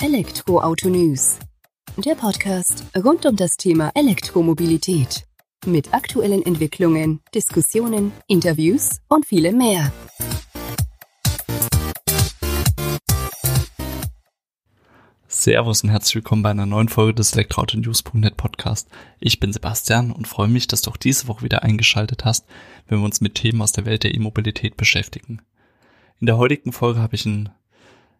Elektroauto News. Der Podcast rund um das Thema Elektromobilität. Mit aktuellen Entwicklungen, Diskussionen, Interviews und vielem mehr. Servus und herzlich willkommen bei einer neuen Folge des Elektroauto-News.net Podcast. Ich bin Sebastian und freue mich, dass du auch diese Woche wieder eingeschaltet hast, wenn wir uns mit Themen aus der Welt der E-Mobilität beschäftigen. In der heutigen Folge habe ich einen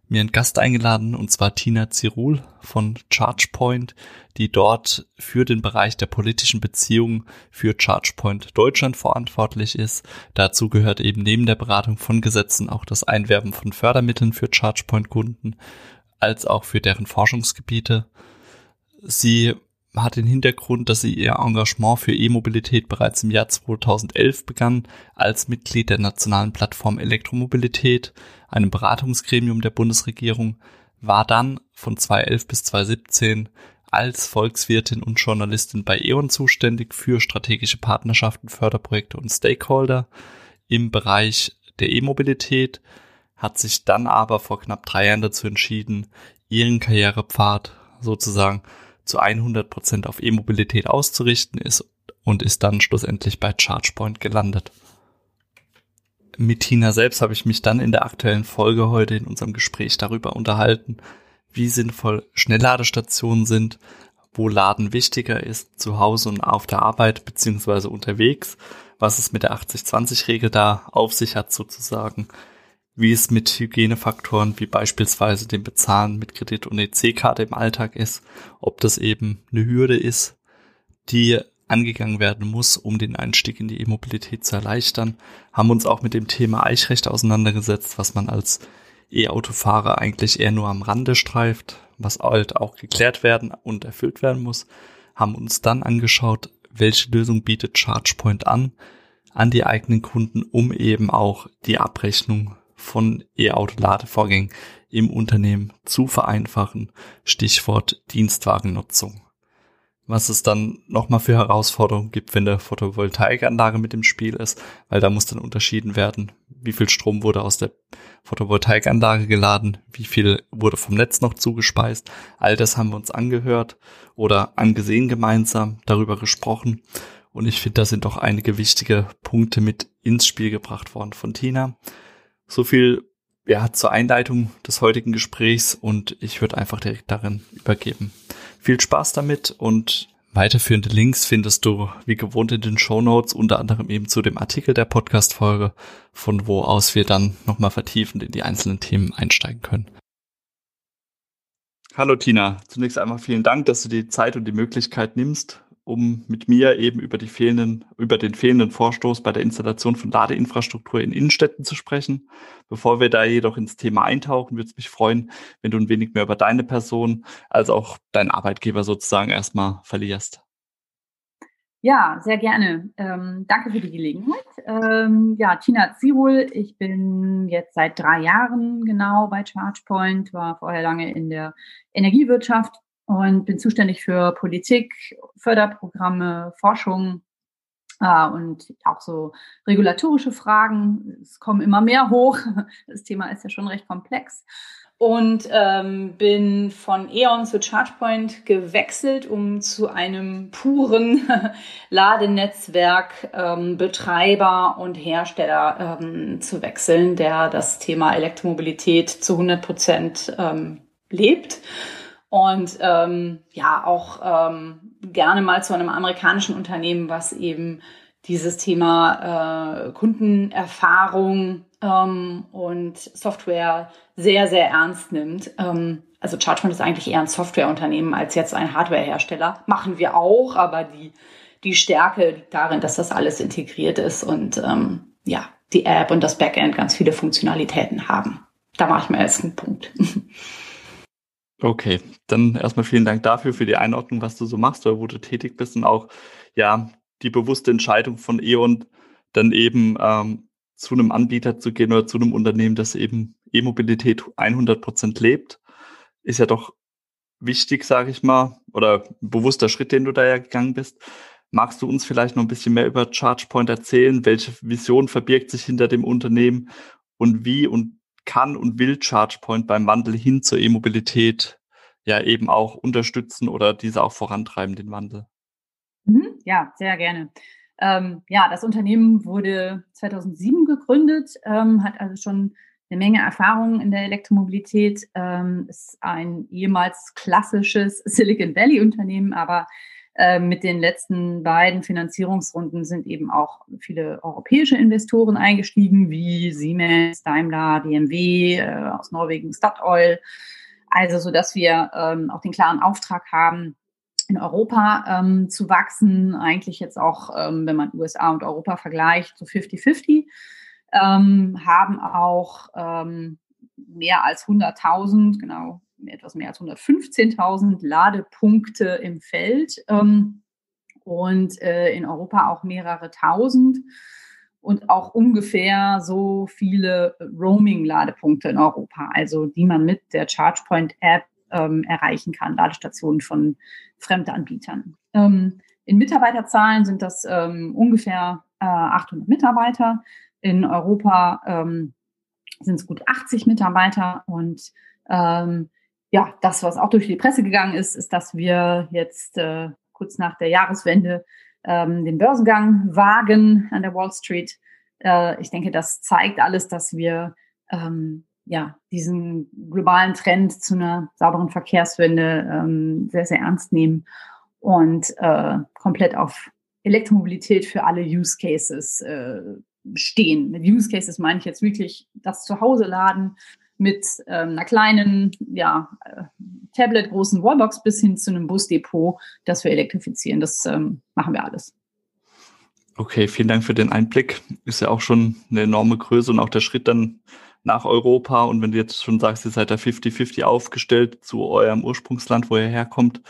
mir einen Gast eingeladen, und zwar Tina Zirul von ChargePoint, die dort für den Bereich der politischen Beziehungen für ChargePoint Deutschland verantwortlich ist. Dazu gehört eben neben der Beratung von Gesetzen auch das Einwerben von Fördermitteln für ChargePoint-Kunden, als auch für deren Forschungsgebiete. Sie hat den Hintergrund, dass sie ihr Engagement für E-Mobilität bereits im Jahr 2011 begann, als Mitglied der nationalen Plattform Elektromobilität, einem Beratungsgremium der Bundesregierung, war dann von 2011 bis 2017 als Volkswirtin und Journalistin bei E.ON zuständig für strategische Partnerschaften, Förderprojekte und Stakeholder im Bereich der E-Mobilität, hat sich dann aber vor knapp drei Jahren dazu entschieden, ihren Karrierepfad sozusagen zu 100 Prozent auf E-Mobilität auszurichten ist und ist dann schlussendlich bei ChargePoint gelandet. Mit Tina selbst habe ich mich dann in der aktuellen Folge heute in unserem Gespräch darüber unterhalten, wie sinnvoll Schnellladestationen sind, wo Laden wichtiger ist, zu Hause und auf der Arbeit beziehungsweise unterwegs, was es mit der 80-20-Regel da auf sich hat sozusagen, wie es mit Hygienefaktoren wie beispielsweise dem Bezahlen mit Kredit- und EC-Karte im Alltag ist, ob das eben eine Hürde ist, die angegangen werden muss, um den Einstieg in die E-Mobilität zu erleichtern, haben uns auch mit dem Thema Eichrecht auseinandergesetzt, was man als E-Autofahrer eigentlich eher nur am Rande streift, was halt auch geklärt werden und erfüllt werden muss, haben uns dann angeschaut, welche Lösung bietet ChargePoint an, an die eigenen Kunden, um eben auch die Abrechnung von E-Auto-Ladevorgängen im Unternehmen zu vereinfachen. Stichwort Dienstwagennutzung. Was es dann nochmal für Herausforderungen gibt, wenn der Photovoltaikanlage mit im Spiel ist, weil da muss dann unterschieden werden, wie viel Strom wurde aus der Photovoltaikanlage geladen, wie viel wurde vom Netz noch zugespeist. All das haben wir uns angehört oder angesehen gemeinsam, darüber gesprochen. Und ich finde, da sind doch einige wichtige Punkte mit ins Spiel gebracht worden von Tina. So viel ja, zur Einleitung des heutigen Gesprächs und ich würde einfach direkt darin übergeben. Viel Spaß damit und weiterführende Links findest du wie gewohnt in den Show Notes, unter anderem eben zu dem Artikel der Podcast-Folge, von wo aus wir dann nochmal vertiefend in die einzelnen Themen einsteigen können. Hallo Tina, zunächst einmal vielen Dank, dass du die Zeit und die Möglichkeit nimmst, um mit mir eben über die fehlenden, über den fehlenden Vorstoß bei der Installation von Ladeinfrastruktur in Innenstädten zu sprechen. Bevor wir da jedoch ins Thema eintauchen, würde es mich freuen, wenn du ein wenig mehr über deine Person als auch deinen Arbeitgeber sozusagen erstmal verlierst. Ja, sehr gerne. Ähm, danke für die Gelegenheit. Ähm, ja, Tina Zirul, ich bin jetzt seit drei Jahren genau bei ChargePoint, war vorher lange in der Energiewirtschaft und bin zuständig für Politik, Förderprogramme, Forschung äh, und auch so regulatorische Fragen. Es kommen immer mehr hoch. Das Thema ist ja schon recht komplex. Und ähm, bin von E.ON zu ChargePoint gewechselt, um zu einem puren Ladenetzwerk ähm, Betreiber und Hersteller ähm, zu wechseln, der das Thema Elektromobilität zu 100 Prozent ähm, lebt und ähm, ja auch ähm, gerne mal zu einem amerikanischen Unternehmen, was eben dieses Thema äh, Kundenerfahrung ähm, und Software sehr, sehr ernst nimmt. Ähm, also ChargePoint ist eigentlich eher ein Softwareunternehmen als jetzt ein Hardwarehersteller. Machen wir auch, aber die, die Stärke liegt darin, dass das alles integriert ist und ähm, ja, die App und das Backend ganz viele Funktionalitäten haben. Da mache ich mir jetzt einen Punkt. Okay, dann erstmal vielen Dank dafür, für die Einordnung, was du so machst oder wo du tätig bist und auch, ja, die bewusste Entscheidung von E.ON, dann eben ähm, zu einem Anbieter zu gehen oder zu einem Unternehmen, das eben E-Mobilität 100 Prozent lebt, ist ja doch wichtig, sage ich mal, oder bewusster Schritt, den du da ja gegangen bist. Magst du uns vielleicht noch ein bisschen mehr über ChargePoint erzählen? Welche Vision verbirgt sich hinter dem Unternehmen und wie und kann und will ChargePoint beim Wandel hin zur E-Mobilität ja eben auch unterstützen oder diese auch vorantreiben, den Wandel? Mhm, ja, sehr gerne. Ähm, ja, das Unternehmen wurde 2007 gegründet, ähm, hat also schon eine Menge Erfahrung in der Elektromobilität, ähm, ist ein ehemals klassisches Silicon Valley Unternehmen, aber mit den letzten beiden Finanzierungsrunden sind eben auch viele europäische Investoren eingestiegen, wie Siemens, Daimler, BMW, äh, aus Norwegen Statoil. Also, so dass wir ähm, auch den klaren Auftrag haben, in Europa ähm, zu wachsen. Eigentlich jetzt auch, ähm, wenn man USA und Europa vergleicht, so 50-50 ähm, haben auch ähm, mehr als 100.000, genau, etwas mehr als 115.000 Ladepunkte im Feld ähm, und äh, in Europa auch mehrere tausend und auch ungefähr so viele Roaming-Ladepunkte in Europa, also die man mit der ChargePoint-App ähm, erreichen kann, Ladestationen von Fremdanbietern. Ähm, in Mitarbeiterzahlen sind das ähm, ungefähr äh, 800 Mitarbeiter. In Europa ähm, sind es gut 80 Mitarbeiter und ähm, ja, das, was auch durch die Presse gegangen ist, ist, dass wir jetzt äh, kurz nach der Jahreswende ähm, den Börsengang wagen an der Wall Street. Äh, ich denke, das zeigt alles, dass wir ähm, ja diesen globalen Trend zu einer sauberen Verkehrswende ähm, sehr, sehr ernst nehmen und äh, komplett auf Elektromobilität für alle Use Cases äh, stehen. Mit Use Cases meine ich jetzt wirklich das Zuhause laden mit ähm, einer kleinen, ja, äh, Tablet großen Wallbox bis hin zu einem Busdepot, das wir elektrifizieren. Das ähm, machen wir alles. Okay, vielen Dank für den Einblick. Ist ja auch schon eine enorme Größe und auch der Schritt dann nach Europa. Und wenn du jetzt schon sagst, ihr seid da 50-50 aufgestellt zu eurem Ursprungsland, wo ihr herkommt,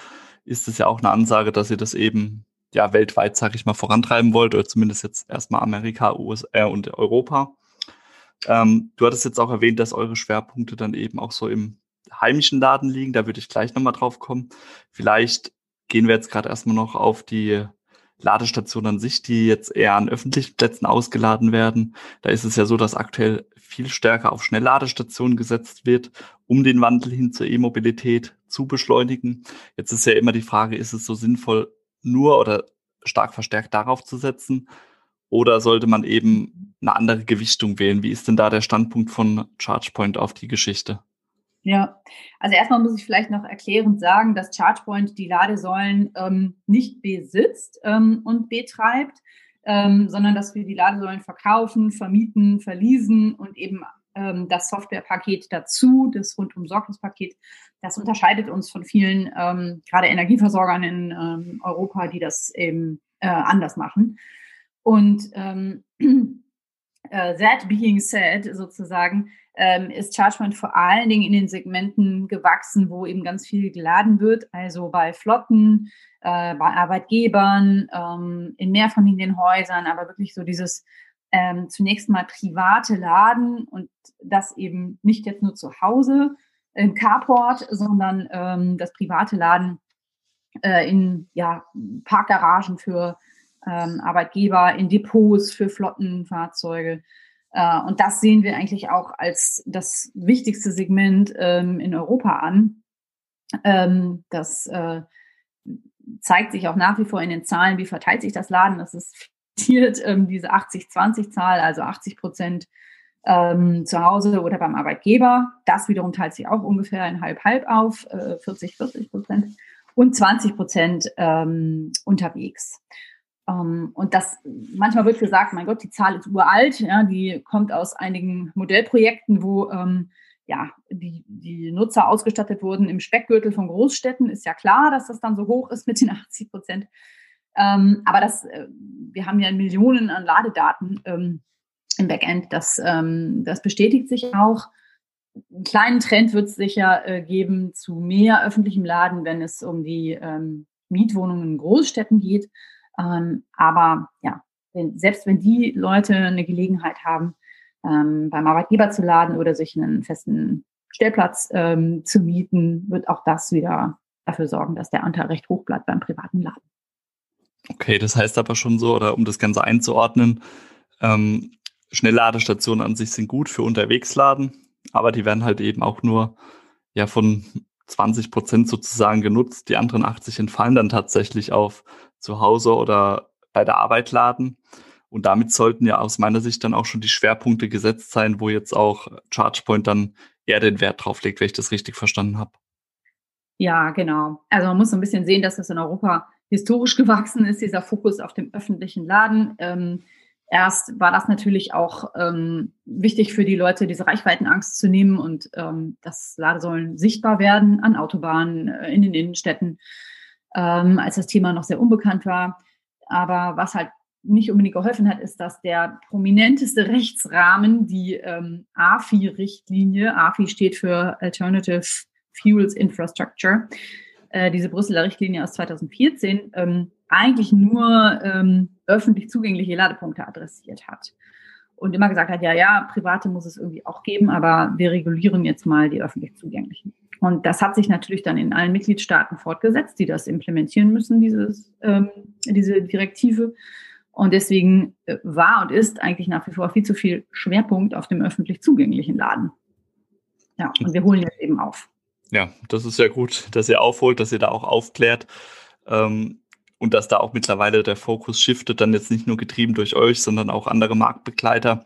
ist es ja auch eine Ansage, dass ihr das eben ja weltweit, sage ich mal, vorantreiben wollt, oder zumindest jetzt erstmal Amerika, USA und Europa. Ähm, du hattest jetzt auch erwähnt, dass eure Schwerpunkte dann eben auch so im heimischen Laden liegen. Da würde ich gleich nochmal drauf kommen. Vielleicht gehen wir jetzt gerade erstmal noch auf die Ladestation an sich, die jetzt eher an öffentlichen Plätzen ausgeladen werden. Da ist es ja so, dass aktuell viel stärker auf Schnellladestationen gesetzt wird, um den Wandel hin zur E-Mobilität zu beschleunigen. Jetzt ist ja immer die Frage, ist es so sinnvoll, nur oder stark verstärkt darauf zu setzen? Oder sollte man eben eine andere Gewichtung wählen? Wie ist denn da der Standpunkt von ChargePoint auf die Geschichte? Ja, also erstmal muss ich vielleicht noch erklärend sagen, dass ChargePoint die Ladesäulen ähm, nicht besitzt ähm, und betreibt, ähm, sondern dass wir die Ladesäulen verkaufen, vermieten, verließen und eben ähm, das Softwarepaket dazu, das Rundum-Sorglos-Paket, das unterscheidet uns von vielen, ähm, gerade Energieversorgern in ähm, Europa, die das eben äh, anders machen. Und ähm, äh, that being said, sozusagen, ähm, ist ChargePoint vor allen Dingen in den Segmenten gewachsen, wo eben ganz viel geladen wird, also bei Flotten, äh, bei Arbeitgebern, ähm, in Mehrfamilienhäusern, aber wirklich so dieses ähm, zunächst mal private Laden und das eben nicht jetzt nur zu Hause im Carport, sondern ähm, das private Laden äh, in ja, Parkgaragen für ähm, Arbeitgeber, in Depots für Flottenfahrzeuge. Äh, und das sehen wir eigentlich auch als das wichtigste Segment ähm, in Europa an. Ähm, das äh, zeigt sich auch nach wie vor in den Zahlen, wie verteilt sich das Laden. Das ist fixiert, ähm, diese 80-20-Zahl, also 80 Prozent ähm, zu Hause oder beim Arbeitgeber. Das wiederum teilt sich auch ungefähr in halb-halb auf, äh, 40, 40 Prozent und 20 Prozent ähm, unterwegs. Um, ähm, und das, manchmal wird gesagt, mein Gott, die Zahl ist uralt, ja, die kommt aus einigen Modellprojekten, wo ähm, ja, die, die Nutzer ausgestattet wurden im Speckgürtel von Großstädten. Ist ja klar, dass das dann so hoch ist mit den 80 Prozent. Ähm, aber das, äh, wir haben ja Millionen an Ladedaten ähm, im Backend. Das, ähm, das bestätigt sich auch. Einen kleinen Trend wird es sicher äh, geben zu mehr öffentlichem Laden, wenn es um die ähm, Mietwohnungen in Großstädten geht. Ähm, aber ja, wenn, selbst wenn die Leute eine Gelegenheit haben, ähm, beim Arbeitgeber zu laden oder sich einen festen Stellplatz ähm, zu mieten, wird auch das wieder dafür sorgen, dass der Anteil recht hoch bleibt beim privaten Laden. Okay, das heißt aber schon so, oder um das Ganze einzuordnen, ähm, Schnellladestationen an sich sind gut für Unterwegsladen, aber die werden halt eben auch nur ja von 20 Prozent sozusagen genutzt. Die anderen 80 entfallen dann tatsächlich auf zu Hause oder bei der Arbeit laden. Und damit sollten ja aus meiner Sicht dann auch schon die Schwerpunkte gesetzt sein, wo jetzt auch ChargePoint dann eher den Wert drauf legt, wenn ich das richtig verstanden habe. Ja, genau. Also man muss so ein bisschen sehen, dass das in Europa historisch gewachsen ist, dieser Fokus auf dem öffentlichen Laden. Ähm, erst war das natürlich auch ähm, wichtig für die Leute, diese Reichweitenangst zu nehmen und ähm, dass Ladesäulen sichtbar werden an Autobahnen, äh, in den Innenstädten, ähm, als das Thema noch sehr unbekannt war. Aber was halt nicht unbedingt geholfen hat, ist, dass der prominenteste Rechtsrahmen, die ähm, AFI-Richtlinie, AFI steht für Alternative Fuels Infrastructure, äh, diese Brüsseler Richtlinie aus 2014, ähm, eigentlich nur ähm, öffentlich zugängliche Ladepunkte adressiert hat. Und immer gesagt hat, ja, ja, private muss es irgendwie auch geben, aber wir regulieren jetzt mal die öffentlich zugänglichen. Und das hat sich natürlich dann in allen Mitgliedstaaten fortgesetzt, die das implementieren müssen, dieses, ähm, diese Direktive. Und deswegen äh, war und ist eigentlich nach wie vor viel zu viel Schwerpunkt auf dem öffentlich zugänglichen Laden. Ja, und wir holen jetzt eben auf. Ja, das ist ja gut, dass ihr aufholt, dass ihr da auch aufklärt. Ähm, und dass da auch mittlerweile der Fokus shiftet, dann jetzt nicht nur getrieben durch euch, sondern auch andere Marktbegleiter,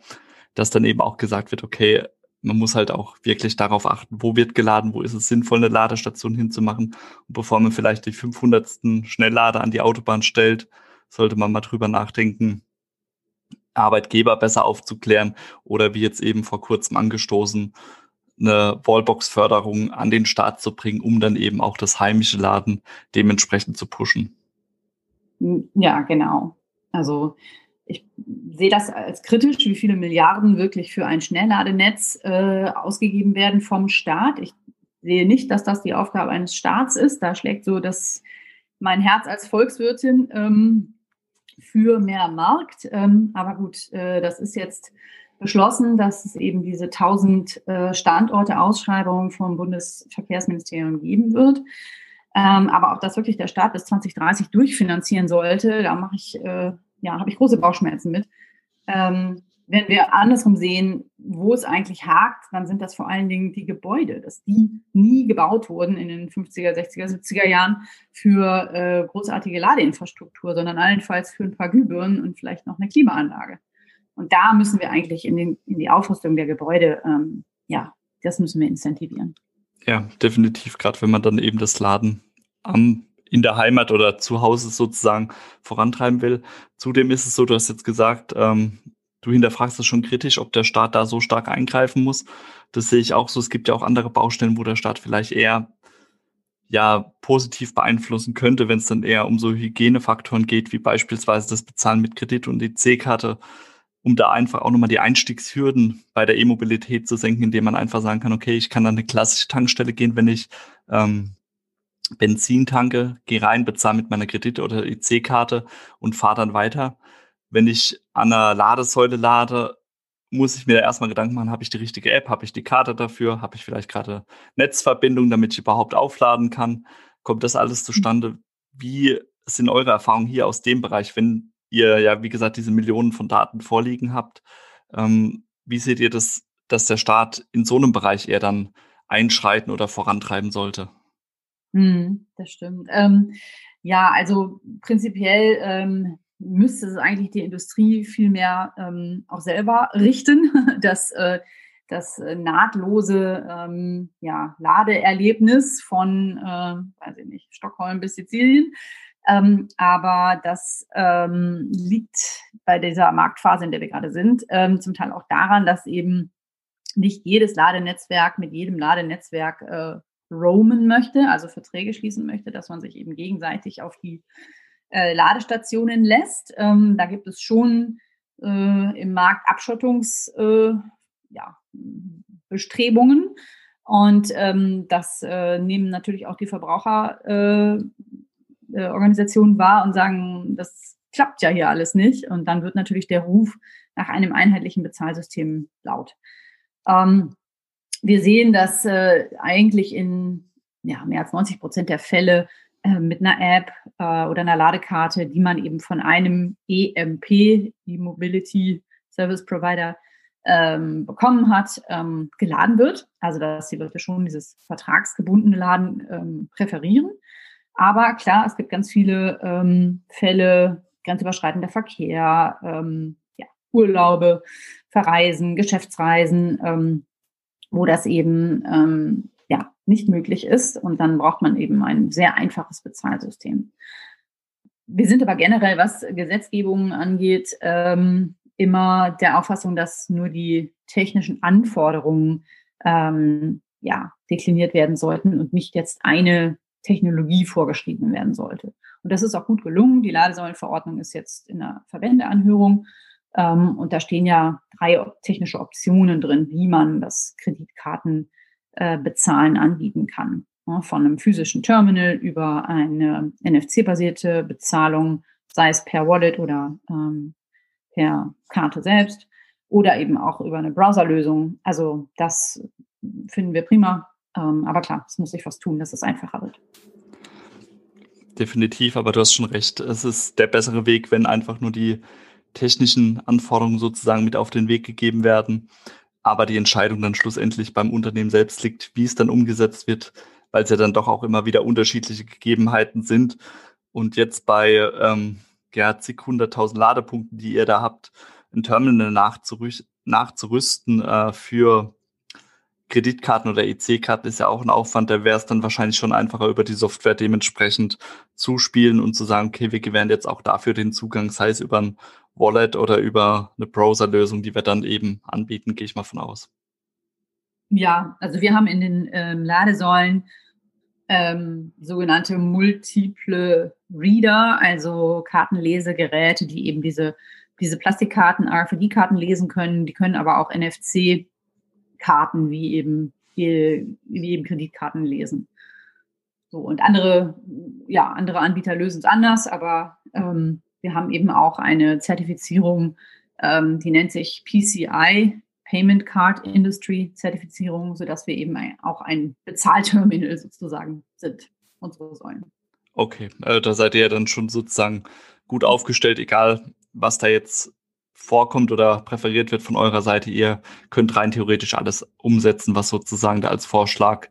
dass dann eben auch gesagt wird, okay, man muss halt auch wirklich darauf achten, wo wird geladen, wo ist es sinnvoll, eine Ladestation hinzumachen. Und bevor man vielleicht die 500. Schnelllader an die Autobahn stellt, sollte man mal drüber nachdenken, Arbeitgeber besser aufzuklären oder wie jetzt eben vor kurzem angestoßen, eine Wallbox-Förderung an den Start zu bringen, um dann eben auch das heimische Laden dementsprechend zu pushen. Ja, genau. Also ich sehe das als kritisch, wie viele Milliarden wirklich für ein Schnellladenetz äh, ausgegeben werden vom Staat. Ich sehe nicht, dass das die Aufgabe eines Staats ist. Da schlägt so das mein Herz als Volkswirtin. Ähm, für mehr Markt. Ähm, aber gut, äh, das ist jetzt beschlossen, dass es eben diese 1000 äh, Standorte Ausschreibungen vom Bundesverkehrsministerium geben wird. Ähm, aber ob das wirklich der Staat bis 2030 durchfinanzieren sollte, da mache ich, äh, ja, habe ich große Bauchschmerzen mit. Ähm, wenn wir andersrum sehen, wo es eigentlich hakt, dann sind das vor allen Dingen die Gebäude, dass die nie gebaut wurden in den 50er, 60er, 70er Jahren für äh, großartige Ladeinfrastruktur, sondern allenfalls für ein paar Glühbirnen und vielleicht noch eine Klimaanlage. Und da müssen wir eigentlich in, den, in die Aufrüstung der Gebäude, ähm, ja, das müssen wir incentivieren. Ja, definitiv, gerade wenn man dann eben das Laden am in der Heimat oder zu Hause sozusagen vorantreiben will. Zudem ist es so, du hast jetzt gesagt, ähm, du hinterfragst es schon kritisch, ob der Staat da so stark eingreifen muss. Das sehe ich auch so. Es gibt ja auch andere Baustellen, wo der Staat vielleicht eher ja positiv beeinflussen könnte, wenn es dann eher um so Hygienefaktoren geht, wie beispielsweise das Bezahlen mit Kredit und die C-Karte, um da einfach auch nochmal die Einstiegshürden bei der E-Mobilität zu senken, indem man einfach sagen kann, okay, ich kann an eine klassische Tankstelle gehen, wenn ich ähm, Benzin tanke, gehe rein, bezahle mit meiner Kredit- oder EC-Karte und fahre dann weiter wenn ich an einer Ladesäule lade, muss ich mir erstmal Gedanken machen, habe ich die richtige App, habe ich die Karte dafür, habe ich vielleicht gerade Netzverbindung, damit ich überhaupt aufladen kann. Kommt das alles zustande? Wie sind eure Erfahrungen hier aus dem Bereich, wenn ihr ja, wie gesagt, diese Millionen von Daten vorliegen habt? Ähm, wie seht ihr das, dass der Staat in so einem Bereich eher dann einschreiten oder vorantreiben sollte? Hm, das stimmt. Ähm, ja, also prinzipiell ähm, müsste es eigentlich die Industrie viel mehr ähm, auch selber richten, dass äh, das äh, nahtlose ähm, ja, Ladeerlebnis von, äh, weiß ich nicht, Stockholm bis Sizilien. Ähm, aber das ähm, liegt bei dieser Marktphase, in der wir gerade sind, ähm, zum Teil auch daran, dass eben nicht jedes Ladenetzwerk mit jedem Ladenetzwerk äh, roamen möchte, also Verträge schließen möchte, dass man sich eben gegenseitig auf die äh, Ladestationen lässt. Ähm, da gibt es schon äh, im Markt Abschottungsbestrebungen. Äh, ja, Und ähm, das äh, nehmen natürlich auch die Verbraucherorganisationen äh, äh, wahr und sagen, das klappt ja hier alles nicht. Und dann wird natürlich der Ruf nach einem einheitlichen Bezahlsystem laut. Ähm, wir sehen, dass äh, eigentlich in ja, mehr als 90 Prozent der Fälle äh, mit einer App äh, oder einer Ladekarte, die man eben von einem EMP, die Mobility Service Provider, ähm, bekommen hat, ähm, geladen wird. Also dass die Leute schon dieses vertragsgebundene Laden ähm, präferieren. Aber klar, es gibt ganz viele ähm, Fälle, grenzüberschreitender Verkehr, ähm, ja, Urlaube, Verreisen, Geschäftsreisen, ähm, wo das eben ähm, ja, nicht möglich ist. Und dann braucht man eben ein sehr einfaches Bezahlsystem. Wir sind aber generell, was Gesetzgebungen angeht, ähm, immer der Auffassung, dass nur die technischen Anforderungen ähm, ja, dekliniert werden sollten und nicht jetzt eine Technologie vorgeschrieben werden sollte. Und das ist auch gut gelungen. Die Ladesäulenverordnung ist jetzt in der Verbändeanhörung. Ähm, und da stehen ja drei technische Optionen drin, wie man das Kreditkartenbezahlen äh, anbieten kann. Ja, von einem physischen Terminal über eine NFC-basierte Bezahlung, sei es per Wallet oder ähm, per Karte selbst oder eben auch über eine Browserlösung. Also das finden wir prima. Ähm, aber klar, es muss sich was tun, dass es einfacher wird. Definitiv, aber du hast schon recht. Es ist der bessere Weg, wenn einfach nur die technischen Anforderungen sozusagen mit auf den Weg gegeben werden, aber die Entscheidung dann schlussendlich beim Unternehmen selbst liegt, wie es dann umgesetzt wird, weil es ja dann doch auch immer wieder unterschiedliche Gegebenheiten sind. Und jetzt bei ähm, ja, zig hunderttausend Ladepunkten, die ihr da habt, ein Terminal nachzurüsten, äh, für Kreditkarten oder EC-Karten ist ja auch ein Aufwand, da wäre es dann wahrscheinlich schon einfacher, über die Software dementsprechend zu spielen und zu sagen, okay, wir gewähren jetzt auch dafür den Zugang, sei es über ein Wallet oder über eine Browser-Lösung, die wir dann eben anbieten, gehe ich mal von aus. Ja, also wir haben in den ähm, Ladesäulen ähm, sogenannte multiple Reader, also Kartenlesegeräte, die eben diese, diese Plastikkarten, RFID-Karten lesen können. Die können aber auch NFC-Karten wie eben, wie eben Kreditkarten lesen. So, und andere, ja, andere Anbieter lösen es anders, aber ähm, wir haben eben auch eine Zertifizierung, ähm, die nennt sich PCI, Payment Card Industry Zertifizierung, sodass wir eben auch ein Bezahlterminal sozusagen sind, unsere Säulen. Okay, äh, da seid ihr ja dann schon sozusagen gut aufgestellt, egal was da jetzt vorkommt oder präferiert wird von eurer Seite. Ihr könnt rein theoretisch alles umsetzen, was sozusagen da als Vorschlag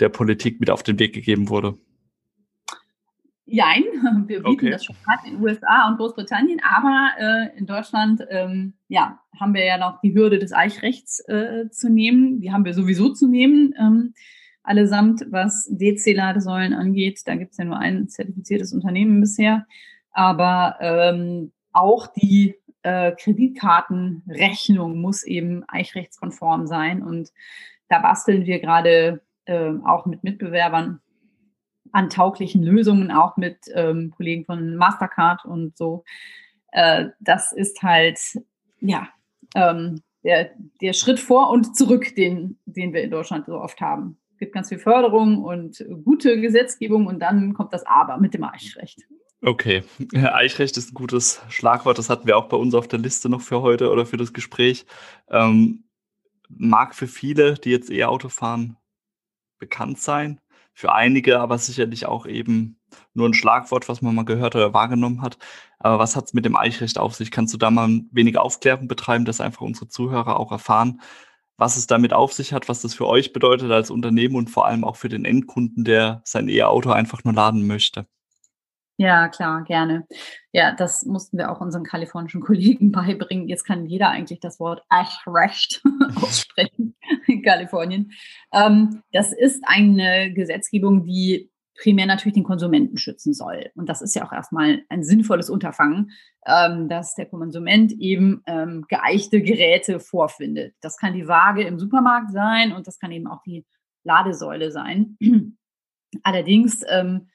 der Politik mit auf den Weg gegeben wurde. Jein, wir bieten okay. das schon gerade in den USA und Großbritannien, aber äh, in Deutschland ähm, ja, haben wir ja noch die Hürde des Eichrechts äh, zu nehmen. Die haben wir sowieso zu nehmen, ähm, allesamt, was DC-Ladesäulen angeht. Da gibt es ja nur ein zertifiziertes Unternehmen bisher. Aber ähm, auch die äh, Kreditkartenrechnung muss eben eichrechtskonform sein. Und da basteln wir gerade äh, auch mit Mitbewerbern an tauglichen Lösungen, auch mit ähm, Kollegen von Mastercard und so. Äh, das ist halt, ja, ähm, der, der Schritt vor und zurück, den, den wir in Deutschland so oft haben. Es gibt ganz viel Förderung und gute Gesetzgebung und dann kommt das Aber mit dem Eichrecht. Okay, Eichrecht ist ein gutes Schlagwort. Das hatten wir auch bei uns auf der Liste noch für heute oder für das Gespräch. Ähm, mag für viele, die jetzt eher Auto fahren, bekannt sein für einige aber sicherlich auch eben nur ein Schlagwort, was man mal gehört oder wahrgenommen hat. Aber was hat es mit dem Eichrecht auf sich? Kannst du da mal ein wenig Aufklärung betreiben, dass einfach unsere Zuhörer auch erfahren, was es damit auf sich hat, was das für euch bedeutet als Unternehmen und vor allem auch für den Endkunden, der sein E-Auto einfach nur laden möchte? Ja, klar, gerne. Ja, das mussten wir auch unseren kalifornischen Kollegen beibringen. Jetzt kann jeder eigentlich das Wort Ashrecht aussprechen in Kalifornien. Ähm, das ist eine Gesetzgebung, die primär natürlich den Konsumenten schützen soll. Und das ist ja auch erstmal ein sinnvolles Unterfangen, ähm, dass der Konsument eben ähm, geeichte Geräte vorfindet. Das kann die Waage im Supermarkt sein und das kann eben auch die Ladesäule sein. Allerdings ähm,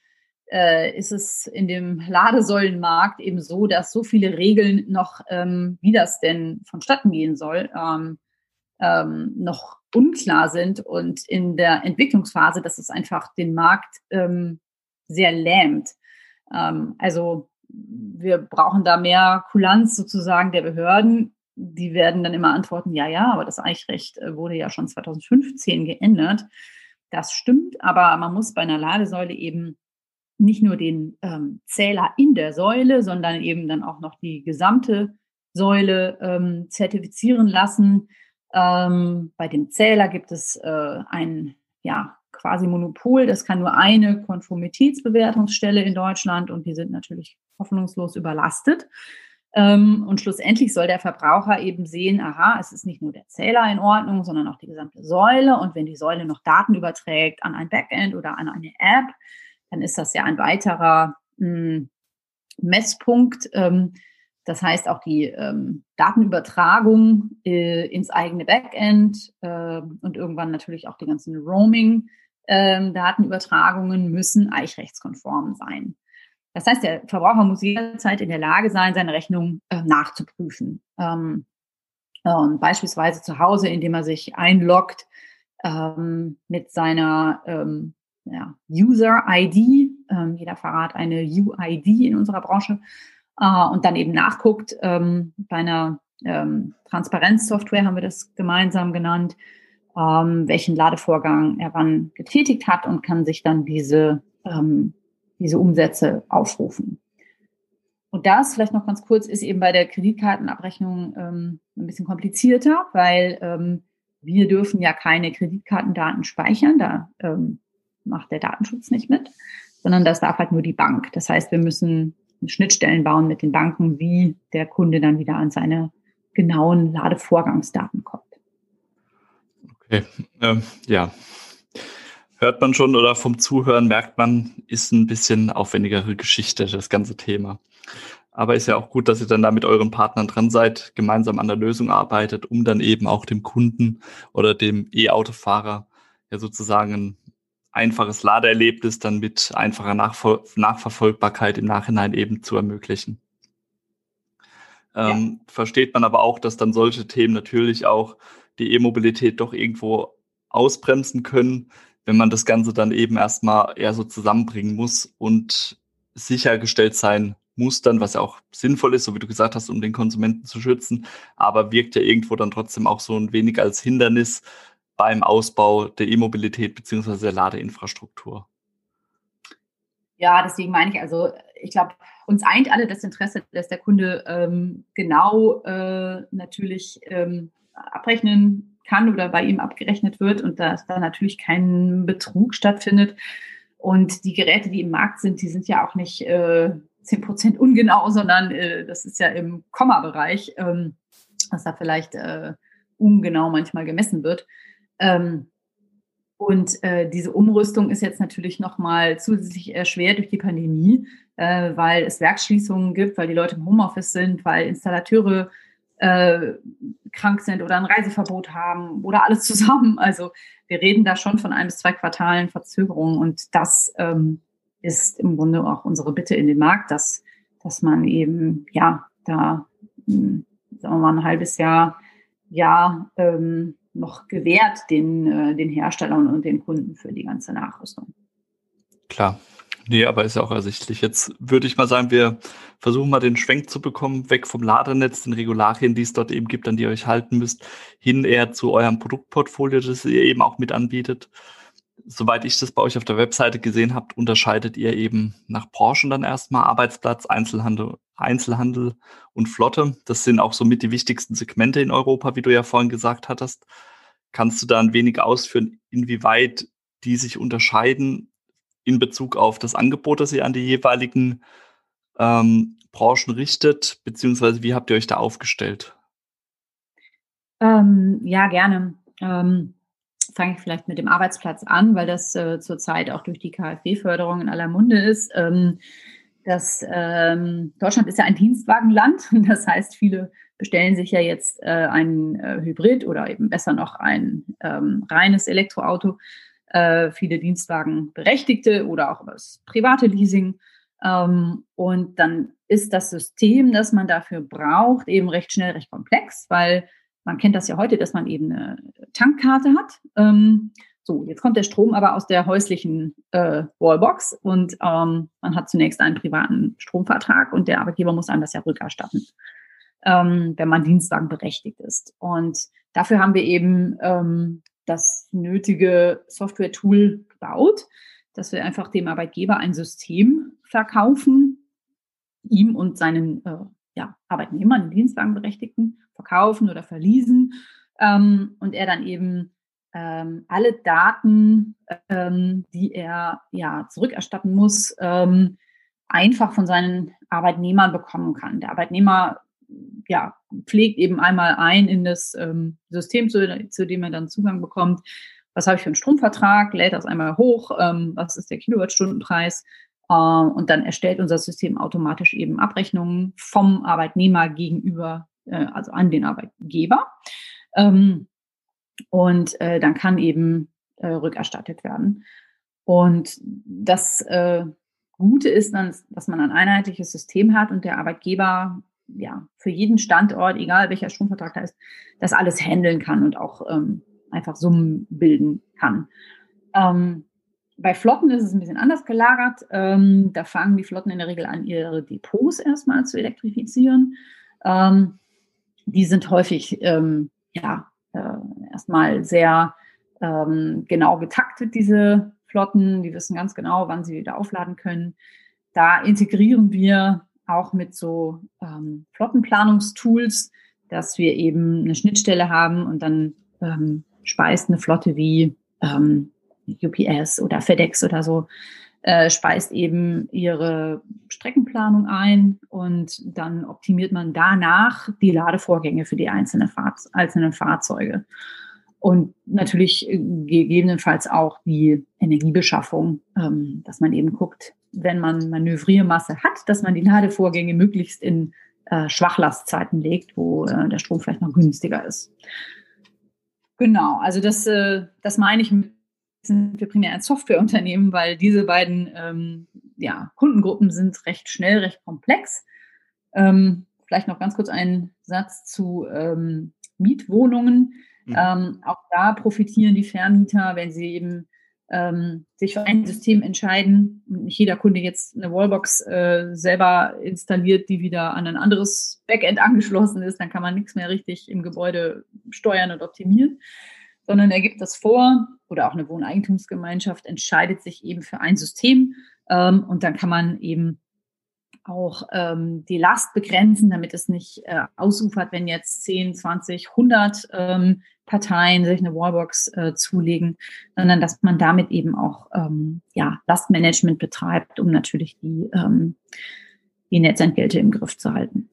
äh, ist es in dem Ladesäulenmarkt eben so, dass so viele Regeln noch, ähm, wie das denn vonstatten gehen soll, ähm, ähm, noch unklar sind und in der Entwicklungsphase, dass es einfach den Markt ähm, sehr lähmt. Ähm, also wir brauchen da mehr Kulanz sozusagen der Behörden. Die werden dann immer antworten, ja, ja, aber das Eichrecht äh, wurde ja schon 2015 geändert. Das stimmt, aber man muss bei einer Ladesäule eben nicht nur den ähm, Zähler in der Säule, sondern eben dann auch noch die gesamte Säule ähm, zertifizieren lassen. Ähm, bei dem Zähler gibt es äh, ein ja, quasi Monopol. Das kann nur eine Konformitätsbewertungsstelle in Deutschland und die sind natürlich hoffnungslos überlastet. Ähm, und schlussendlich soll der Verbraucher eben sehen, aha, es ist nicht nur der Zähler in Ordnung, sondern auch die gesamte Säule. Und wenn die Säule noch Daten überträgt an ein Backend oder an eine App, dann ist das ja ein weiterer mh, hm, Messpunkt. Ähm, das heißt auch die ähm, Datenübertragung äh, ins eigene Backend äh, und irgendwann natürlich auch die ganzen Roaming-Datenübertragungen ähm, müssen eichrechtskonform sein. Das heißt, der Verbraucher muss jederzeit in der Lage sein, seine Rechnung äh, nachzuprüfen. Ähm, und beispielsweise zu Hause, indem er sich einloggt ähm, mit seiner ähm, ja, User-ID. Ähm, jeder verrat eine UID in unserer Branche. Äh, und dann eben nachguckt ähm, bei einer ähm, Transparenzsoftware, haben wir das gemeinsam genannt, welchen Ladevorgang er wann getätigt hat und kann sich dann diese diese Umsätze aufrufen. Und das vielleicht noch ganz kurz ist eben bei der Kreditkartenabrechnung ähm, ein bisschen komplizierter, weil ähm, wir dürfen ja keine Kreditkartendaten speichern, da ähm, macht der Datenschutz nicht mit, sondern das darf halt nur die Bank. Das heißt, wir müssen Schnittstellen bauen mit den Banken, wie der Kunde dann wieder an seine genauen Ladevorgangsdaten kommt. Okay, ähm, ja, hört man schon oder vom Zuhören merkt man, ist ein bisschen aufwendigere Geschichte, das ganze Thema. Aber ist ja auch gut, dass ihr dann da mit euren Partnern dran seid, gemeinsam an der Lösung arbeitet, um dann eben auch dem Kunden oder dem E-Autofahrer ja sozusagen ein einfaches Ladeerlebnis dann mit einfacher Nachver Nachverfolgbarkeit im Nachhinein eben zu ermöglichen. Ähm, ja. Versteht man aber auch, dass dann solche Themen natürlich auch die E-Mobilität doch irgendwo ausbremsen können, wenn man das Ganze dann eben erstmal eher so zusammenbringen muss und sichergestellt sein muss dann, was ja auch sinnvoll ist, so wie du gesagt hast, um den Konsumenten zu schützen, aber wirkt ja irgendwo dann trotzdem auch so ein wenig als Hindernis beim Ausbau der E-Mobilität beziehungsweise der Ladeinfrastruktur. Ja, deswegen meine ich also, ich glaube, uns eint alle das Interesse, dass der Kunde ähm, genau äh, natürlich ähm, abrechnen kann oder bei ihm abgerechnet wird und dass da natürlich kein Betrug stattfindet. Und die Geräte, die im Markt sind, die sind ja auch nicht äh, 10% ungenau, sondern äh, das ist ja im Komma-Bereich, ähm, was da vielleicht äh, ungenau manchmal gemessen wird. Ähm, und äh, diese Umrüstung ist jetzt natürlich nochmal zusätzlich erschwert durch die Pandemie, äh, weil es Werksschließungen gibt, weil die Leute im Homeoffice sind, weil Installateure äh, krank sind oder ein Reiseverbot haben oder alles zusammen. Also wir reden da schon von ein bis zwei Quartalen Verzögerung und das ähm, ist im Grunde auch unsere Bitte in den Markt, dass, dass man eben, ja, da, mh, hm, sagen wir mal, ein halbes Jahr, Jahr ähm, noch gewährt den, äh, den Herstellern und den Kunden für die ganze Nachrüstung. Klar, Nee, aber ist ja auch ersichtlich. Jetzt würde ich mal sagen, wir versuchen mal den Schwenk zu bekommen, weg vom Ladernetz, den Regularien, die es dort eben gibt, an die ihr euch halten müsst, hin eher zu eurem Produktportfolio, das ihr eben auch mit anbietet. Soweit ich das bei euch auf der Webseite gesehen habt, unterscheidet ihr eben nach Branchen dann erstmal Arbeitsplatz, Einzelhandel, Einzelhandel und Flotte. Das sind auch somit die wichtigsten Segmente in Europa, wie du ja vorhin gesagt hattest. Kannst du da ein wenig ausführen, inwieweit die sich unterscheiden in Bezug auf das Angebot, das ihr an die jeweiligen ähm, Branchen richtet, beziehungsweise wie habt ihr euch da aufgestellt? Ähm, ja, gerne. Ähm, fange ich vielleicht mit dem Arbeitsplatz an, weil das äh, zurzeit auch durch die KfW-Förderung in aller Munde ist. Ähm, das, ähm, Deutschland ist ja ein Dienstwagenland. Das heißt, viele bestellen sich ja jetzt äh, ein äh, Hybrid oder eben besser noch ein ähm, reines Elektroauto äh, viele Dienstwagen berechtigte oder auch das private Leasing. Ähm, und dann ist das System, das man dafür braucht, eben recht schnell, recht komplex, weil man kennt das ja heute, dass man eben eine Tankkarte hat. Ähm, so, jetzt kommt der Strom aber aus der häuslichen äh, Wallbox und ähm, man hat zunächst einen privaten Stromvertrag und der Arbeitgeber muss einem das ja rückerstatten, ähm, wenn man Dienstwagen berechtigt ist. Und dafür haben wir eben ähm, das nötige Software-Tool baut, dass wir einfach dem Arbeitgeber ein System verkaufen, ihm und seinen äh, ja, Arbeitnehmern, den Dienstwagenberechtigten, verkaufen oder verließen ähm, und er dann eben ähm, alle Daten, ähm, die er ja zurückerstatten muss, ähm, einfach von seinen Arbeitnehmern bekommen kann. Der Arbeitnehmer ja, pflegt eben einmal ein in das ähm, System, zu, zu, dem er dann Zugang bekommt. Was habe ich für einen Stromvertrag? Lädt das einmal hoch? Ähm, was ist der Kilowattstundenpreis? Äh, und dann erstellt unser System automatisch eben Abrechnungen vom Arbeitnehmer gegenüber, äh, also an den Arbeitgeber. Ähm, und äh, dann kann eben äh, rückerstattet werden. Und das äh, Gute ist dann, dass man ein einheitliches System hat und der Arbeitgeber ja für jeden Standort, egal welcher Stromvertrag da ist, das alles handeln kann und auch ähm, einfach Summen bilden kann. Ähm, bei Flotten ist es ein bisschen anders gelagert. Ähm, da fangen die Flotten in der Regel an, ihre Depots erstmal zu elektrifizieren. Ähm, die sind häufig ähm, ja äh, erstmal sehr ähm, genau getaktet, diese Flotten. Die wissen ganz genau, wann sie wieder aufladen können. Da integrieren wir auch mit so ähm, Flottenplanungstools, dass wir eben eine Schnittstelle haben und dann ähm, speist eine Flotte wie ähm, UPS oder FedEx oder so, äh, speist eben ihre Streckenplanung ein und dann optimiert man danach die Ladevorgänge für die einzelne Fahr einzelnen Fahrzeuge. Und natürlich äh, gegebenenfalls auch die Energiebeschaffung, ähm, dass man eben guckt, wenn man Manövriermasse hat, dass man die Ladevorgänge möglichst in äh, Schwachlastzeiten legt, wo äh, der Strom vielleicht noch günstiger ist. Genau, also das, äh, das meine ich mit sind wir primär ein Softwareunternehmen, weil diese beiden ähm, ja, Kundengruppen sind recht schnell, recht komplex. Ähm, vielleicht noch ganz kurz einen Satz zu ähm, Mietwohnungen. Mhm. Ähm, auch da profitieren die Vermieter, wenn sie eben ähm, sich für ein System entscheiden und nicht jeder Kunde jetzt eine Wallbox äh, selber installiert, die wieder an ein anderes Backend angeschlossen ist, dann kann man nichts mehr richtig im Gebäude steuern und optimieren, sondern er gibt das vor oder auch eine Wohneigentumsgemeinschaft entscheidet sich eben für ein System ähm, und dann kann man eben auch ähm, die Last begrenzen, damit es nicht äh, ausufert, wenn jetzt 10, 20, 100 ähm, Parteien sich eine Wallbox äh, zulegen, sondern dass man damit eben auch ähm, ja, Lastmanagement betreibt, um natürlich die, ähm, die Netzentgelte im Griff zu halten.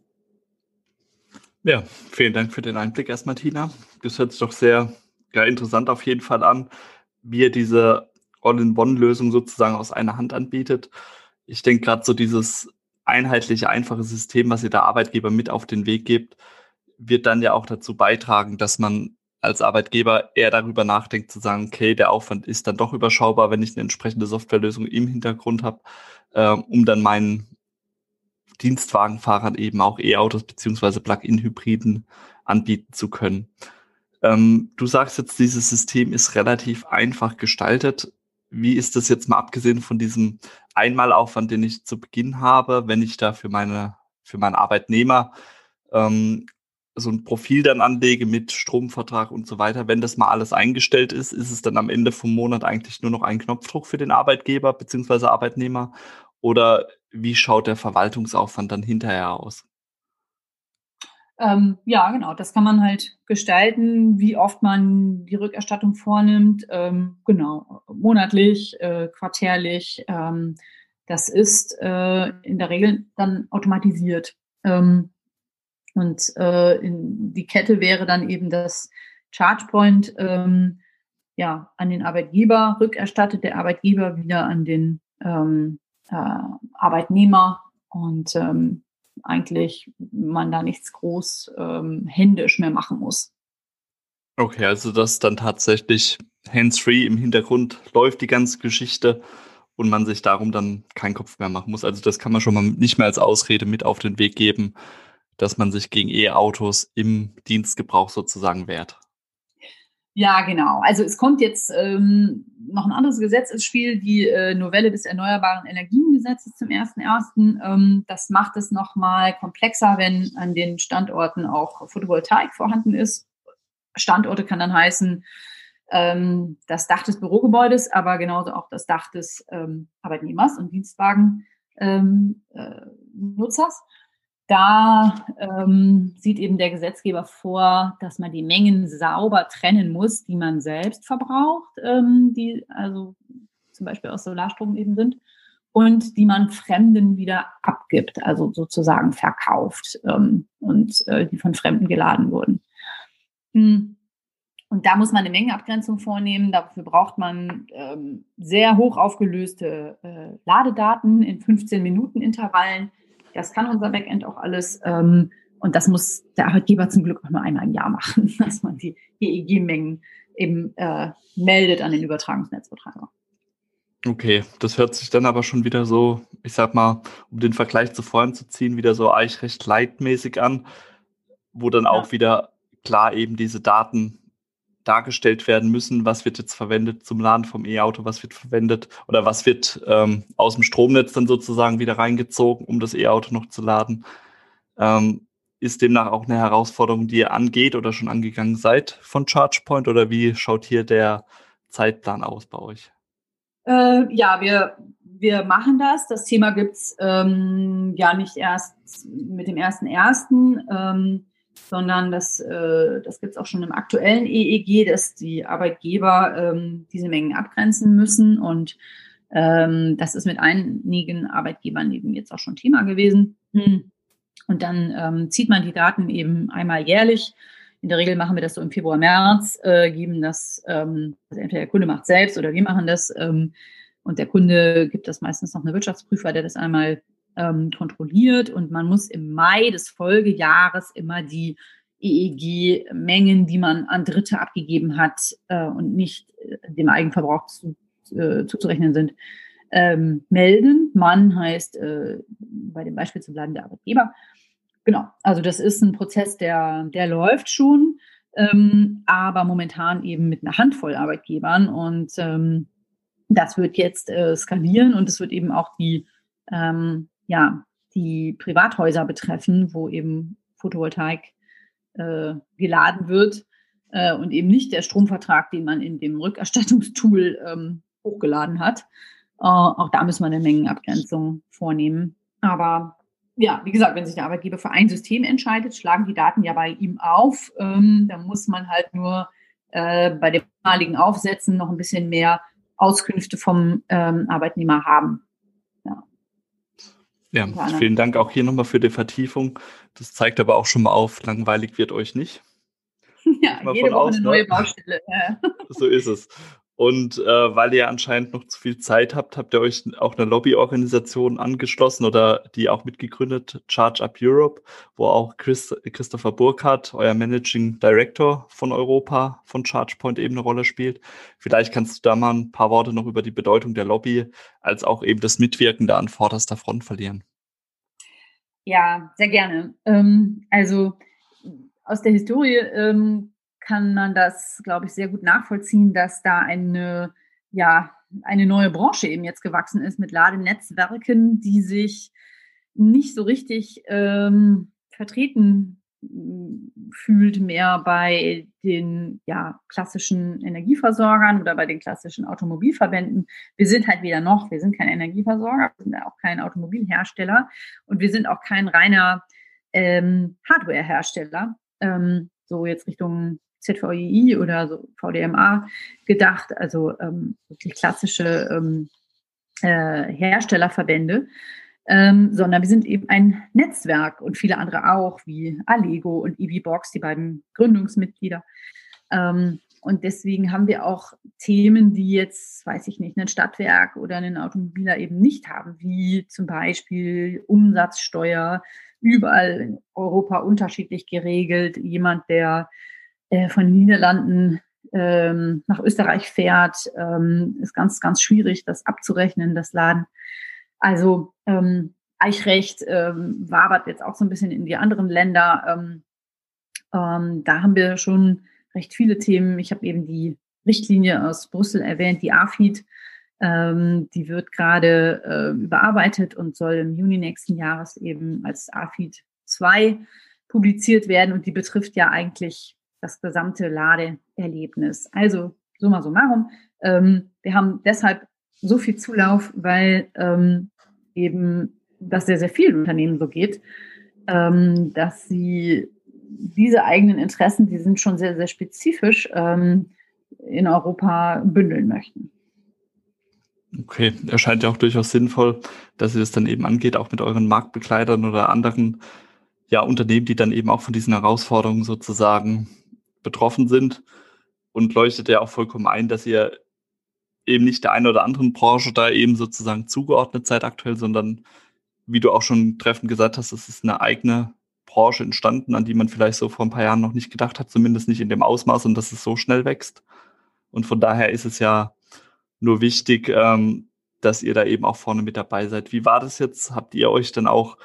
Ja, vielen Dank für den Einblick erstmal, Tina. Das hört sich doch sehr ja, interessant auf jeden Fall an, wie ihr diese All-in-One-Lösung sozusagen aus einer Hand anbietet. Ich denke gerade so dieses einheitliche, einfache System, was ihr der Arbeitgeber mit auf den Weg gibt, wird dann ja auch dazu beitragen, dass man als Arbeitgeber eher darüber nachdenkt, zu sagen, okay, der Aufwand ist dann doch überschaubar, wenn ich eine entsprechende Softwarelösung im Hintergrund habe, äh, um dann meinen Dienstwagenfahrern eben auch E-Autos beziehungsweise Plug-in-Hybriden anbieten zu können. Ähm, du sagst jetzt, dieses System ist relativ einfach gestaltet. Wie ist das jetzt mal abgesehen von diesem Einmalaufwand, den ich zu Beginn habe, wenn ich da für meine, für meinen Arbeitnehmer ähm, so ein Profil dann anlege mit Stromvertrag und so weiter, wenn das mal alles eingestellt ist, ist es dann am Ende vom Monat eigentlich nur noch ein Knopfdruck für den Arbeitgeber bzw. Arbeitnehmer? Oder wie schaut der Verwaltungsaufwand dann hinterher aus? Ähm, ja, genau, das kann man halt gestalten, wie oft man die Rückerstattung vornimmt. Ähm, genau, monatlich, äh, quartärlich. Ähm, das ist äh, in der Regel dann automatisiert. Ähm, und äh, in, die Kette wäre dann eben das ChargePoint ähm, ja, an den Arbeitgeber rückerstattet, der Arbeitgeber wieder an den ähm, äh, Arbeitnehmer. Und ähm, eigentlich man da nichts groß ähm, händisch mehr machen muss. Okay, also dass dann tatsächlich hands-free im Hintergrund läuft die ganze Geschichte und man sich darum dann keinen Kopf mehr machen muss. Also das kann man schon mal nicht mehr als Ausrede mit auf den Weg geben, dass man sich gegen E-Autos im Dienstgebrauch sozusagen wehrt. Ja, genau. Also es kommt jetzt ähm, noch ein anderes Gesetz ins Spiel, die äh, Novelle des Erneuerbaren Energiengesetzes zum 1.1. Ähm, das macht es nochmal komplexer, wenn an den Standorten auch Photovoltaik vorhanden ist. Standorte kann dann heißen ähm, das Dach des Bürogebäudes, aber genauso auch das Dach des ähm, Arbeitnehmers und Dienstwagennutzers. Ähm, äh, da ähm, sieht eben der Gesetzgeber vor, dass man die Mengen sauber trennen muss, die man selbst verbraucht, ähm, die also zum Beispiel aus Solarstrom eben sind, und die man Fremden wieder abgibt, also sozusagen verkauft ähm, und äh, die von Fremden geladen wurden. Hm. Und da muss man eine Mengenabgrenzung vornehmen. Dafür braucht man ähm, sehr hoch aufgelöste äh, Ladedaten in 15 Minuten Intervallen das kann unser Backend auch alles. Ähm, und das muss der Arbeitgeber zum Glück auch nur einmal im Jahr machen, dass man die EEG-Mengen eben äh, meldet an den Übertragungsnetzbetreiber. Okay, das hört sich dann aber schon wieder so, ich sag mal, um den Vergleich zu vorhin zu ziehen, wieder so eigentlich recht leitmäßig an, wo dann ja. auch wieder klar eben diese Daten dargestellt werden müssen, was wird jetzt verwendet zum Laden vom E-Auto, was wird verwendet oder was wird ähm, aus dem Stromnetz dann sozusagen wieder reingezogen, um das E-Auto noch zu laden. Ähm, ist demnach auch eine Herausforderung, die ihr angeht oder schon angegangen seid von ChargePoint oder wie schaut hier der Zeitplan aus bei euch? Äh, ja, wir, wir machen das. Das Thema gibt's ähm, ja nicht erst mit dem ersten ersten. Sondern das, äh, das gibt es auch schon im aktuellen EEG, dass die Arbeitgeber ähm, diese Mengen abgrenzen müssen. Und ähm, das ist mit einigen Arbeitgebern eben jetzt auch schon Thema gewesen. Hm. Und dann ähm, zieht man die Daten eben einmal jährlich. In der Regel machen wir das so im Februar, März, äh, geben das, ähm, also entweder der Kunde macht selbst oder wir machen das. Ähm, und der Kunde gibt das meistens noch eine Wirtschaftsprüfer, der das einmal ähm, kontrolliert und man muss im Mai des Folgejahres immer die EEG-Mengen, die man an Dritte abgegeben hat äh, und nicht äh, dem Eigenverbrauch zu, äh, zuzurechnen sind, ähm, melden. Man heißt äh, bei dem Beispiel zu bleiben der Arbeitgeber. Genau, also das ist ein Prozess, der, der läuft schon, ähm, aber momentan eben mit einer Handvoll Arbeitgebern und ähm, das wird jetzt äh, skalieren und es wird eben auch die ähm, ja, die Privathäuser betreffen, wo eben Photovoltaik äh, geladen wird äh, und eben nicht der Stromvertrag, den man in dem Rückerstattungstool ähm, hochgeladen hat. Äh, auch da müssen wir eine Mengenabgrenzung vornehmen. Aber ja, wie gesagt, wenn sich der Arbeitgeber für ein System entscheidet, schlagen die Daten ja bei ihm auf. Ähm, da muss man halt nur äh, bei dem maligen Aufsetzen noch ein bisschen mehr Auskünfte vom ähm, Arbeitnehmer haben. Ja, vielen Dank auch hier nochmal für die Vertiefung. Das zeigt aber auch schon mal auf, langweilig wird euch nicht. Ja, jede Woche aus, eine neue Baustelle. So ist es. Und äh, weil ihr anscheinend noch zu viel Zeit habt, habt ihr euch auch eine Lobbyorganisation angeschlossen oder die auch mitgegründet, Charge Up Europe, wo auch Chris, Christopher Burkhardt, euer Managing Director von Europa, von ChargePoint eben eine Rolle spielt. Vielleicht kannst du da mal ein paar Worte noch über die Bedeutung der Lobby als auch eben das Mitwirken da an vorderster Front verlieren. Ja, sehr gerne. Ähm, also aus der Historie ähm, kann man das, glaube ich, sehr gut nachvollziehen, dass da eine, ja, eine neue Branche eben jetzt gewachsen ist mit Ladenetzwerken, die sich nicht so richtig ähm, vertreten mm, fühlt mehr bei den ja, klassischen Energieversorgern oder bei den klassischen Automobilverbänden. Wir sind halt weder noch, wir sind kein Energieversorger, wir sind auch kein Automobilhersteller und wir sind auch kein reiner ähm, Hardwarehersteller. Ähm, so jetzt Richtung ZVEI oder so VDMA gedacht, also ähm, wirklich klassische ähm, äh, Herstellerverbände, ähm, sondern wir sind eben ein Netzwerk und viele andere auch, wie Allego und EVBox, die beiden Gründungsmitglieder. Ähm, und deswegen haben wir auch Themen, die jetzt, weiß ich nicht, ein Stadtwerk oder einen Automobiler eben nicht haben, wie zum Beispiel Umsatzsteuer, überall in Europa unterschiedlich geregelt. Jemand, der äh, von den Niederlanden ähm, nach Österreich fährt, ähm, ist ganz, ganz schwierig, das abzurechnen, das Laden. Also ähm, Eichrecht ähm, wabert jetzt auch so ein bisschen in die anderen Länder. Ähm, ähm, da haben wir schon recht viele Themen. Ich habe eben die Richtlinie aus Brüssel erwähnt, die AFID. Ähm, die wird gerade äh, überarbeitet und soll im Juni nächsten Jahres eben als AFID 2 publiziert werden. Und die betrifft ja eigentlich das gesamte Ladeerlebnis. Also summa summarum, ähm, wir haben deshalb so viel Zulauf, weil ähm, eben das sehr, sehr vielen Unternehmen so geht. ähm, dass sie diese eigenen Interessen, die sind schon sehr, sehr spezifisch, ähm, in Europa bündeln möchten. Okay, erscheint ja auch durchaus sinnvoll, dass ihr das dann eben angeht, auch mit euren Marktbegleitern oder anderen ja, Unternehmen, die dann eben auch von diesen Herausforderungen sozusagen betroffen sind. Und leuchtet ja auch vollkommen ein, dass ihr eben nicht der einen oder anderen Branche da eben sozusagen zugeordnet seid aktuell, sondern wie du auch schon treffend gesagt hast, es ist eine eigene Branche entstanden, an die man vielleicht so vor ein paar Jahren noch nicht gedacht hat, zumindest nicht in dem Ausmaß und dass es so schnell wächst. Und von daher ist es ja nur wichtig, ähm, dass ihr da eben auch vorne mit dabei seid. Wie war das jetzt? Habt ihr euch dann auch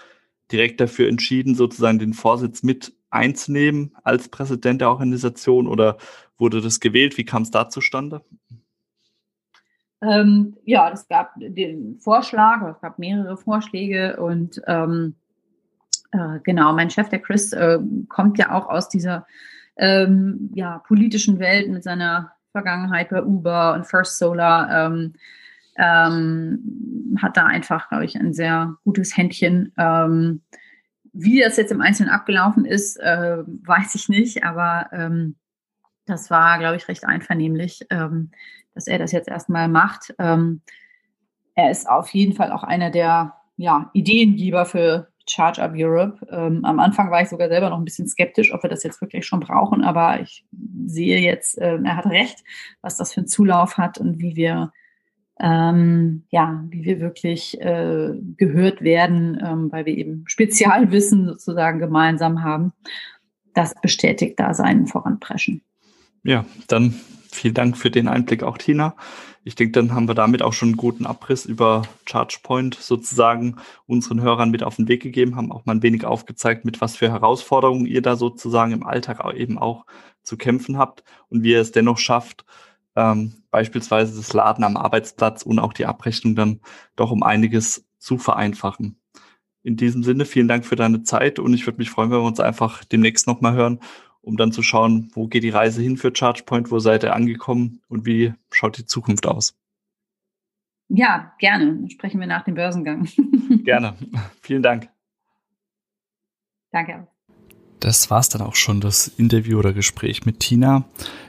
direkt dafür entschieden, sozusagen den Vorsitz mit einzunehmen als Präsident der Organisation oder wurde das gewählt? Wie kam es da zustande? Ähm, ja, es gab den Vorschlag, es gab mehrere Vorschläge und ähm, äh, genau, mein Chef, der Chris, äh, kommt ja auch aus dieser ähm, ja, politischen Welt mit seiner Vergangenheit bei Uber und First Solar. Ähm, ähm, hat da einfach, glaube ich, ein sehr gutes Händchen. Wie das jetzt im Einzelnen abgelaufen ist, äh, weiß ich nicht, aber ähm, das war, glaube ich, recht einvernehmlich, ähm, dass er das jetzt erstmal macht. Ähm, er ist auf jeden Fall auch einer der ja, Ideengeber für Charge Up Europe. Ähm, am Anfang war ich sogar selber noch ein bisschen skeptisch, ob wir das jetzt wirklich schon brauchen, aber ich sehe jetzt, äh, er hat recht, was das für einen Zulauf hat und wie wir ähm, ja, wie wir wirklich äh, gehört werden, ähm, weil wir eben Spezialwissen sozusagen gemeinsam haben. Das bestätigt da seinen Voranpreschen. Ja, dann vielen Dank für den Einblick auch, Tina. Ich denke, dann haben wir damit auch schon einen guten Abriss über ChargePoint sozusagen unseren Hörern mit auf den Weg gegeben, haben auch mal ein wenig aufgezeigt, mit was für Herausforderungen ihr da sozusagen im Alltag eben auch zu kämpfen habt und wie ihr es dennoch schafft, ähm, beispielsweise das Laden am Arbeitsplatz und auch die Abrechnung dann doch um einiges zu vereinfachen. In diesem Sinne, vielen Dank für deine Zeit und ich würde mich freuen, wenn wir uns einfach demnächst nochmal hören um dann zu schauen, wo geht die Reise hin für ChargePoint, wo seid ihr angekommen und wie schaut die Zukunft aus? Ja, gerne. Sprechen wir nach dem Börsengang. gerne. Vielen Dank. Danke. Das war's dann auch schon, das Interview oder Gespräch mit Tina.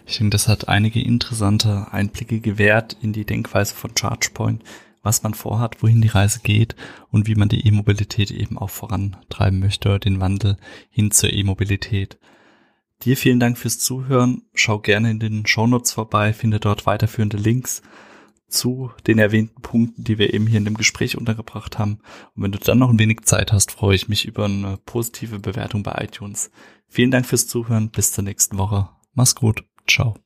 Ich denke, das hat einige interessante Einblicke gewährt in die Denkweise von ChargePoint, was man vorhat, wohin die Reise geht und wie man die E-Mobilität eben auch vorantreiben möchte, den Wandel hin zur E-Mobilität. Dir vielen Dank fürs Zuhören. Schau gerne in den Shownotes vorbei, finde dort weiterführende Links zu den erwähnten Punkten, die wir eben hier in dem Gespräch untergebracht haben. Und wenn du dann noch ein wenig Zeit hast, freue ich mich über eine positive Bewertung bei iTunes. Vielen Dank fürs Zuhören. Bis zur nächsten Woche. Mach's gut. Ciao.